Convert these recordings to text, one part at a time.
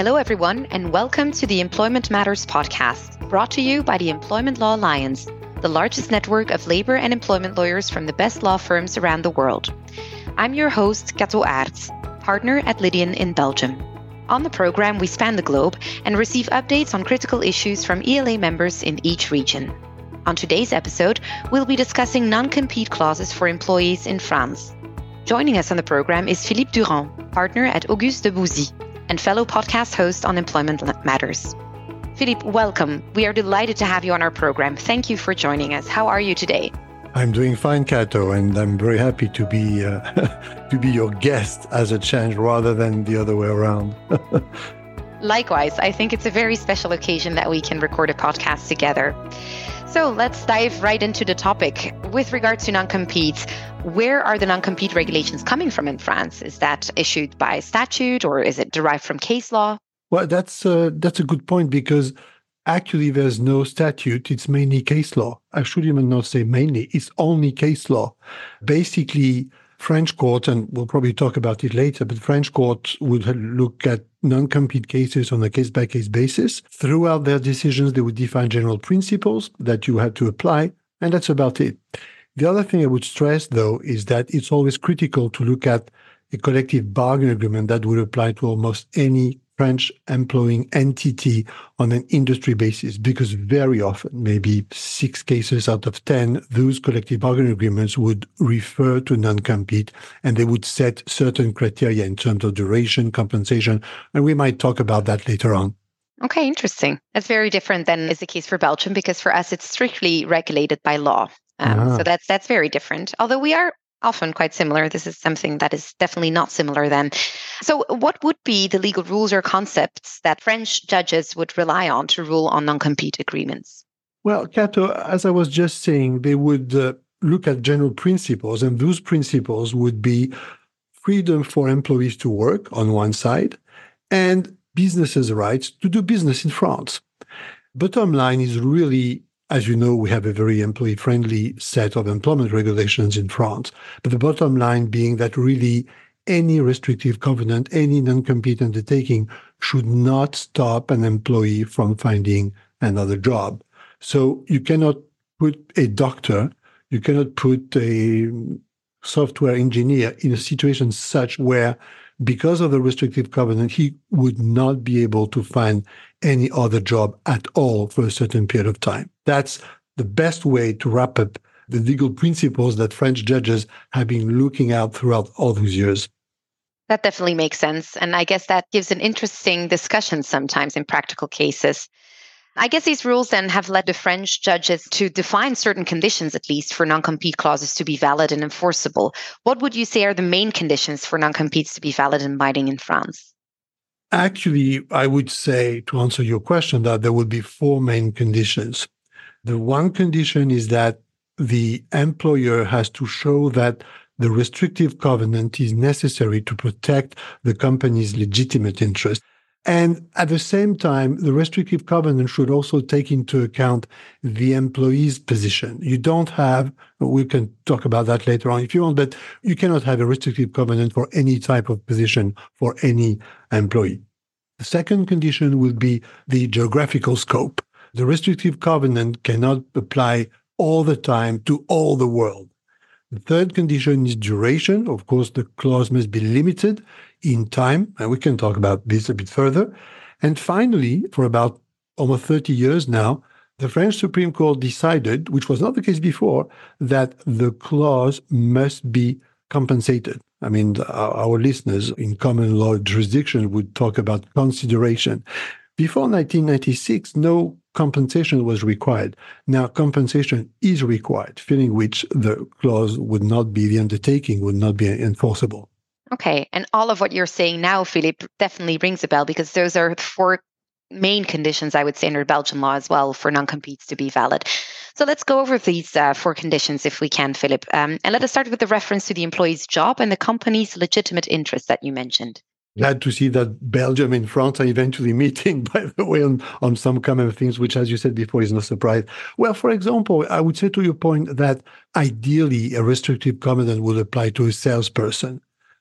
Hello, everyone, and welcome to the Employment Matters podcast, brought to you by the Employment Law Alliance, the largest network of labor and employment lawyers from the best law firms around the world. I'm your host, Kato Aerts, partner at Lydian in Belgium. On the program, we span the globe and receive updates on critical issues from ELA members in each region. On today's episode, we'll be discussing non compete clauses for employees in France. Joining us on the program is Philippe Durand, partner at August Debouzy, and fellow podcast host on Employment Matters. Philippe, welcome. We are delighted to have you on our program. Thank you for joining us. How are you today? I'm doing fine, Kato, and I'm very happy to be uh, to be your guest as a change rather than the other way around. Likewise, I think it's a very special occasion that we can record a podcast together. So let's dive right into the topic. With regards to non competes, where are the non compete regulations coming from in France? Is that issued by statute or is it derived from case law? Well, that's uh, that's a good point because actually there's no statute. It's mainly case law. I should even not say mainly. It's only case law. Basically, French courts, and we'll probably talk about it later, but French courts would look at non-compete cases on a case-by-case basis. Throughout their decisions, they would define general principles that you had to apply, and that's about it. The other thing I would stress, though, is that it's always critical to look at a collective bargain agreement that would apply to almost any French employing entity on an industry basis because very often, maybe six cases out of 10, those collective bargaining agreements would refer to non compete and they would set certain criteria in terms of duration, compensation. And we might talk about that later on. Okay, interesting. That's very different than is the case for Belgium because for us it's strictly regulated by law. Um, uh-huh. So that's that's very different. Although we are often quite similar. This is something that is definitely not similar then. So, what would be the legal rules or concepts that French judges would rely on to rule on non compete agreements? Well, Kato, as I was just saying, they would uh, look at general principles, and those principles would be freedom for employees to work on one side and businesses' rights to do business in France. Bottom line is really as you know, we have a very employee friendly set of employment regulations in France. But the bottom line being that really any restrictive covenant, any non compete undertaking should not stop an employee from finding another job. So you cannot put a doctor, you cannot put a software engineer in a situation such where because of the restrictive covenant, he would not be able to find any other job at all for a certain period of time. That's the best way to wrap up the legal principles that French judges have been looking at throughout all those years. That definitely makes sense. And I guess that gives an interesting discussion sometimes in practical cases. I guess these rules then have led the French judges to define certain conditions, at least, for non compete clauses to be valid and enforceable. What would you say are the main conditions for non competes to be valid and binding in France? Actually, I would say, to answer your question, that there would be four main conditions. The one condition is that the employer has to show that the restrictive covenant is necessary to protect the company's legitimate interest. And at the same time, the restrictive covenant should also take into account the employee's position. You don't have, we can talk about that later on if you want, but you cannot have a restrictive covenant for any type of position for any employee. The second condition would be the geographical scope. The restrictive covenant cannot apply all the time to all the world. The third condition is duration. Of course, the clause must be limited in time, and we can talk about this a bit further. And finally, for about almost 30 years now, the French Supreme Court decided, which was not the case before, that the clause must be compensated. I mean, our, listeners in common law jurisdiction would talk about consideration. Before 1996, no compensation was required. Now, compensation is required, failing which the clause would not be, the undertaking would not be enforceable. Okay. And all of what you're saying now, Philippe, definitely rings a bell because those are four main conditions, I would say, under Belgian law as well for non competes to be valid. So let's go over these uh, four conditions if we can, Philippe. Um, and let us start with the reference to the employee's job and the company's legitimate interest that you mentioned. Glad to see that Belgium and France are eventually meeting, by the way, on, on some common things, which, as you said before, is no surprise. Well, for example, I would say to your point that ideally a restrictive covenant would apply to a salesperson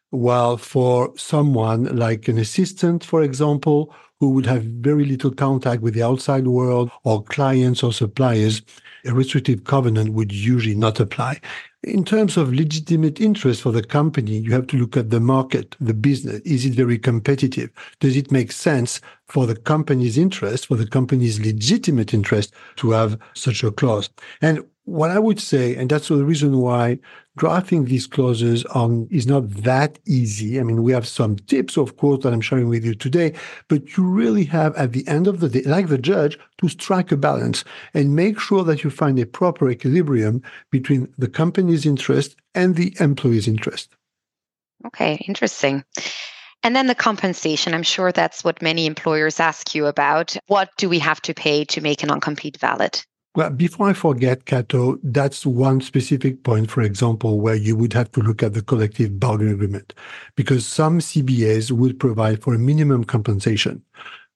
while for someone like an assistant, for example, who would mm-hmm. have very little contact with the outside world or clients or suppliers, a restrictive covenant would usually not apply. In terms of legitimate interest for the company, you have to look at the market, the business. Is it very competitive? Does it make sense for the company's interest, for the company's legitimate interest to have such a clause? And what I would say, and that's the reason why drafting these clauses on is not that easy. I mean, we have some tips, of course, that I'm sharing with you today, but you really have at the end of the day, like the judge, to strike a balance and make sure that you find a proper equilibrium between the company's interest and the employee's interest. Okay, interesting. And then the compensation. I'm sure that's what many employers ask you about. What do we have to pay to make a non compete valid? Well, before I forget, Kato, that's one specific point, for example, where you would have to look at the collective bargaining agreement, because some CBAs would provide for a minimum compensation.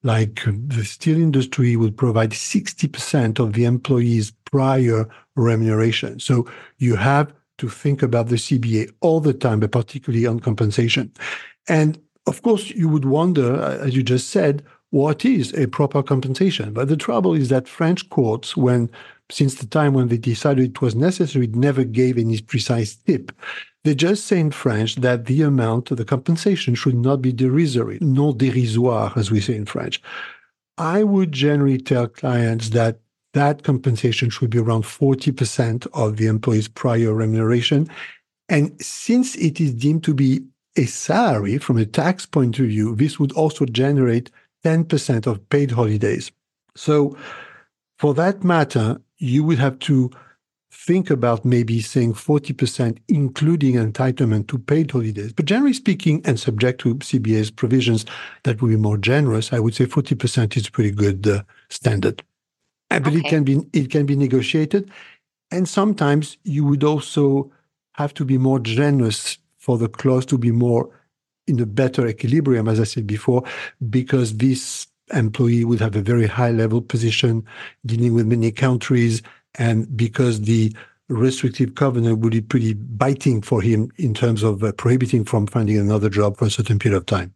Like the steel industry would provide 60% of the employee's prior remuneration. So you have to think about the CBA all the time, but particularly on compensation. And of course, you would wonder, as you just said, what is a proper compensation. But the trouble is that French courts, when since the time when they decided it was necessary, never gave any precise tip. They just say in French that the amount of the compensation should not be derisory, non dérisoire, as we say in French. I would generally tell clients that that compensation should be around 40% of the employee's prior remuneration. And since it is deemed to be a salary from a tax point of view, this would also generate 10% of paid holidays. So, for that matter, you would have to think about maybe saying 40%, including entitlement to paid holidays. But generally speaking, and subject to CBA's provisions that will be more generous, I would say 40% is a pretty good uh, standard. But okay. it can be it can be negotiated, and sometimes you would also have to be more generous for the clause to be more in a better equilibrium, as I said before, because this employee would have a very high level position dealing with many countries, and because the restrictive covenant would be pretty biting for him in terms of uh, prohibiting from finding another job for a certain period of time.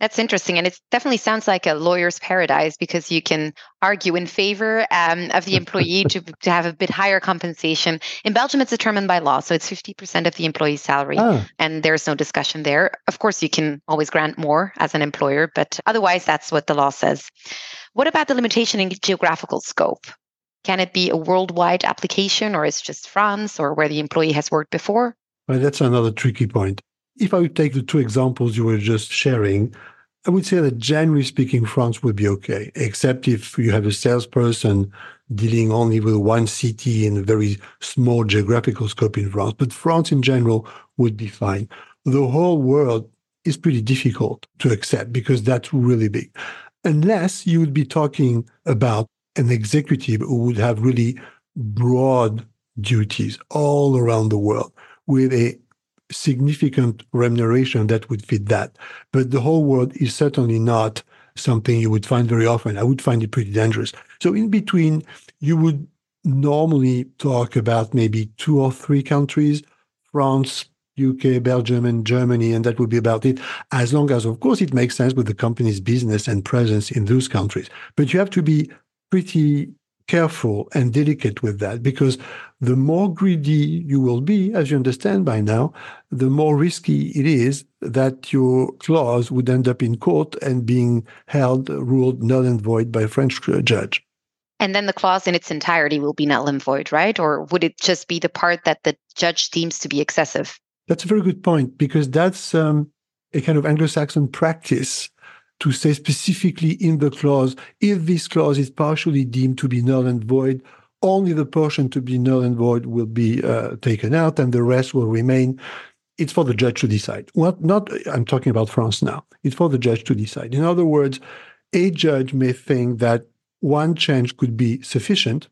That's interesting. And it definitely sounds like a lawyer's paradise because you can argue in favor um, of the employee to, to have a bit higher compensation. In Belgium, it's determined by law. So it's 50% of the employee's salary. Oh. And there's no discussion there. Of course, you can always grant more as an employer, but otherwise, that's what the law says. What about the limitation in geographical scope? Can it be a worldwide application or is just France or where the employee has worked before? Well, that's another tricky point. If I would take the two examples you were just sharing, I would say that generally speaking, France would be okay, except if you have a salesperson dealing only with one city in a very small geographical scope in France. But France in general would be fine. The whole world is pretty difficult to accept because that's really big. Unless you would be talking about an executive who would have really broad duties all around the world with a significant remuneration that would fit that. But the whole world is certainly not something you would find very often. I would find it pretty dangerous. So in between, you would normally talk about maybe two or three countries, France, UK, Belgium, and Germany, and that would be about it, as long as, of course, it makes sense with the company's business and presence in those countries. But you have to be pretty careful and delicate with that because the more greedy you will be, as you understand by now, the more risky it is that your clause would end up in court and being held, ruled null and void by a French judge. And then the clause in its entirety will be null and void, right? Or would it just be the part that the judge deems to be excessive? That's a very good point because that's um, a kind of Anglo Saxon practice to say specifically in the clause if this clause is partially deemed to be null and void, only the portion to be null and void will be uh, taken out and the rest will remain. It's for the judge to decide. Well, not, I'm talking about France now. It's for the judge to decide. In other words, a judge may think that one change could be sufficient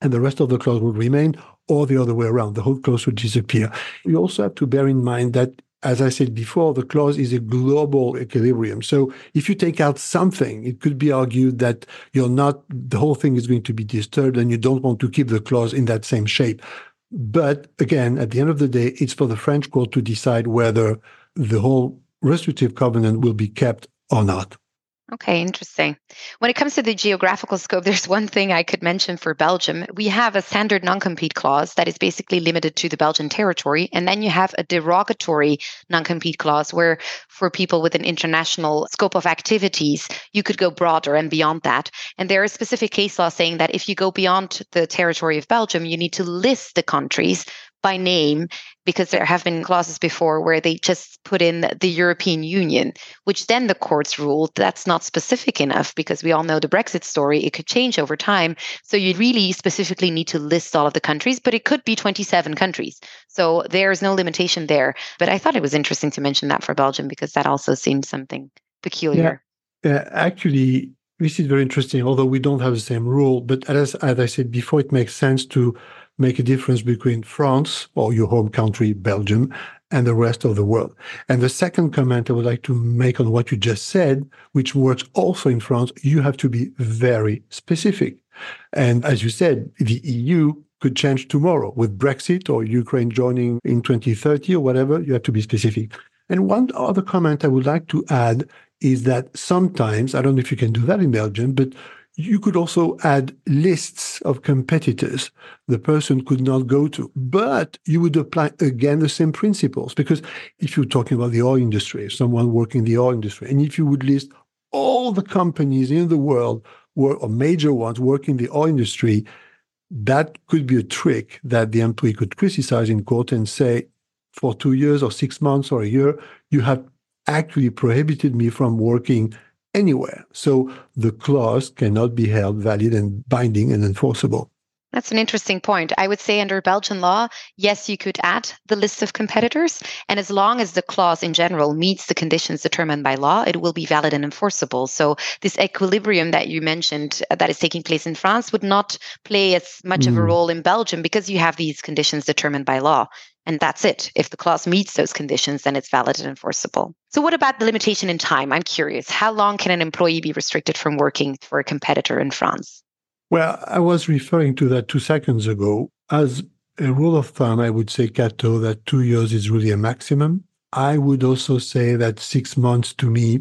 and the rest of the clause would remain, or the other way around, the whole clause would disappear. You also have to bear in mind that as I said before, the clause is a global equilibrium. So if you take out something, it could be argued that you're not, the whole thing is going to be disturbed and you don't want to keep the clause in that same shape. But again, at the end of the day, it's for the French court to decide whether the whole restrictive covenant will be kept or not. Okay, interesting. When it comes to the geographical scope, there's one thing I could mention for Belgium. We have a standard non compete clause that is basically limited to the Belgian territory. And then you have a derogatory non compete clause where, for people with an international scope of activities, you could go broader and beyond that. And there is specific case law saying that if you go beyond the territory of Belgium, you need to list the countries by name because there have been clauses before where they just put in the European Union, which then the courts ruled that's not specific enough because we all know the Brexit story. It could change over time. So you really specifically need to list all of the countries, but it could be 27 countries. So there's no limitation there. But I thought it was interesting to mention that for Belgium because that also seems something peculiar. Yeah, yeah actually, this is very interesting, although we don't have the same rule. But as, as I said before, it makes sense to make a difference between France or your home country, Belgium, and the rest of the world. And the second comment I would like to make on what you just said, which works also in France, you have to be very specific. And as you said, the EU could change tomorrow with Brexit or Ukraine joining in 2030 or whatever. You have to be specific. And one other comment I would like to add is that sometimes, I don't know if you can do that in Belgium, but you could also add lists of competitors the person could not go to, but you would apply again the same principles. Because if you're talking about the oil industry, someone working in the oil industry, and if you would list all the companies in the world or major ones working in the oil industry, that could be a trick that the employee could criticize in court and say, for two years or six months or a year, you have actually prohibited me from working anywhere. So the clause cannot be held valid and binding and enforceable. That's an interesting point. I would say under Belgian law, yes, you could add the list of competitors. And as long as the clause in general meets the conditions determined by law, it will be valid and enforceable. So this equilibrium that you mentioned uh, that is taking place in France would not play as much mm. of a hmm. role in Belgium because you have these conditions determined by law. And that's it. If the clause meets those conditions, then it's valid and enforceable. So, what about the limitation in time? I'm curious. How long can an employee be restricted from working for a competitor in France? Well, I was referring to that two seconds ago. As a rule of thumb, I would say, Kato, that two years is really a maximum. I would also say that six months to me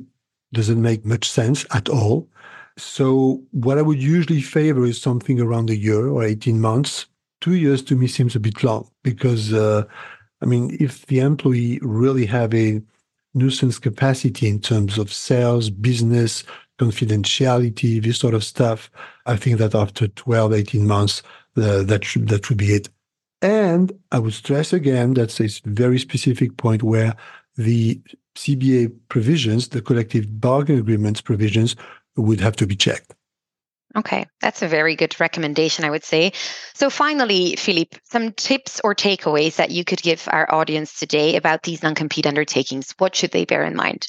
doesn't make much sense at all. So, what I would usually favor is something around a year or 18 months two years to me seems a bit long because, uh, I mean, if the employee really have a nuisance capacity in terms of sales, business, confidentiality, this sort of stuff, I think that after 12, 18 months, uh, that should that would be it. And I would stress again that's a very specific point where the CBA provisions, the collective bargain agreements provisions, would have to be checked. Okay, that's a very good recommendation, I would say. So, finally, Philippe, some tips or takeaways that you could give our audience today about these non compete undertakings. What should they bear in mind?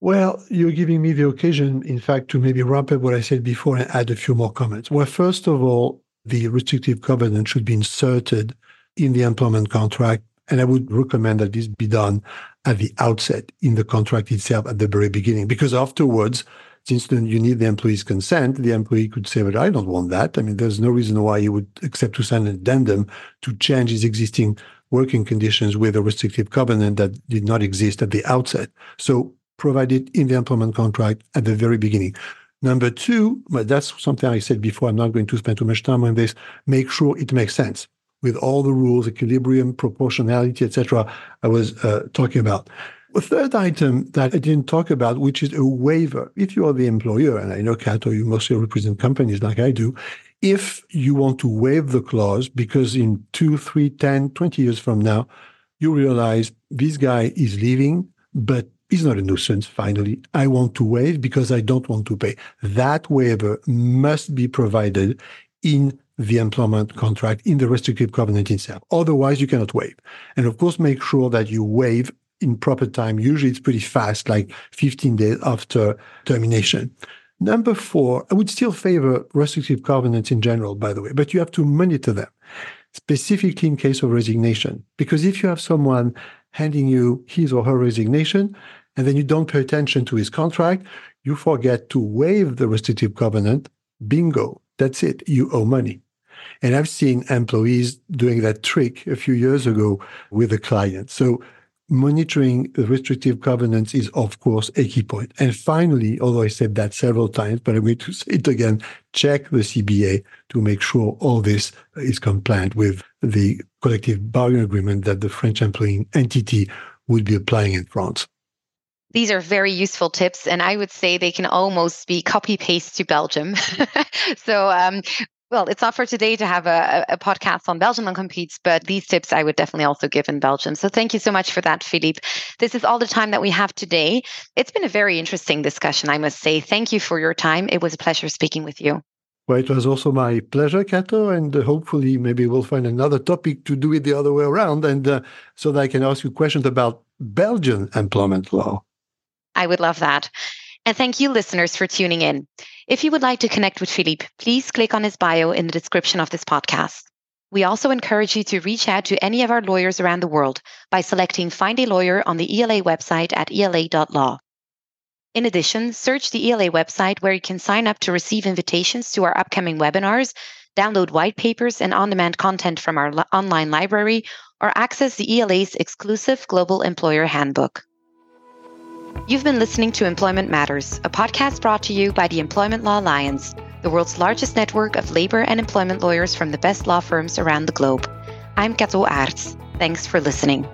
Well, you're giving me the occasion, in fact, to maybe wrap up what I said before and add a few more comments. Well, first of all, the restrictive covenant should be inserted in the employment contract. And I would recommend that this be done at the outset in the contract itself at the very beginning, because afterwards, since then you need the employee's consent, the employee could say, but I don't want that. I mean, there's no reason why he would accept to sign an addendum to change his existing working conditions with a restrictive covenant that did not exist at the outset. So provide it in the employment contract at the very beginning. Number two, but that's something I said before. I'm not going to spend too much time on this. Make sure it makes sense with all the rules, equilibrium, proportionality, etc. I was uh, talking about. A third item that I didn't talk about, which is a waiver. If you are the employer, and I know, Kato, you mostly represent companies like I do, if you want to waive the clause because in two, three, 10, 20 years from now, you realize this guy is leaving, but he's not a nuisance, finally. I want to waive because I don't want to pay. That waiver must be provided in the employment contract in the restrictive covenant itself. Otherwise, you cannot waive. And of course, make sure that you waive in proper time. Usually it's pretty fast, like 15 days after termination. Number four, I would still favor restrictive covenants in general, by the way, but you have to monitor them, specifically in case of resignation. Because if you have someone handing you his or her resignation, and then you don't pay attention to his contract, you forget to waive the restrictive covenant, bingo, that's it, you owe money. And I've seen employees doing that trick a few years ago with a client. So monitoring the restrictive covenants is, of course, a key point. And finally, although I said that several times, but I'm going to say it again, check the CBA to make sure all this is compliant with the collective bargaining agreement that the French employing entity would be applying in France. These are very useful tips, and I would say they can almost be copy paste to Belgium. so um, well, it's not for today to have a, a podcast on Belgium non-competes, but these tips I would definitely also give in Belgium. So thank you so much for that, Philippe. This is all the time that we have today. It's been a very interesting discussion, I must say. Thank you for your time. It was a pleasure speaking with you. Well, it was also my pleasure, Kato, and uh, hopefully maybe we'll find another topic to do it the other way around, and uh, so that I can ask you questions about Belgian employment law. I would love that. And thank you, listeners, for tuning in. If you would like to connect with Philippe, please click on his bio in the description of this podcast. We also encourage you to reach out to any of our lawyers around the world by selecting Find a Lawyer on the ELA website at ela.law. In addition, search the ELA website where you can sign up to receive invitations to our upcoming webinars, download white papers and on demand content from our online library, or access the ELA's exclusive Global Employer Handbook. You've been listening to Employment Matters, a podcast brought to you by the Employment Law Alliance, the world's largest network of labor and employment lawyers from the best law firms around the globe. I'm Kato Aerts. Thanks for listening.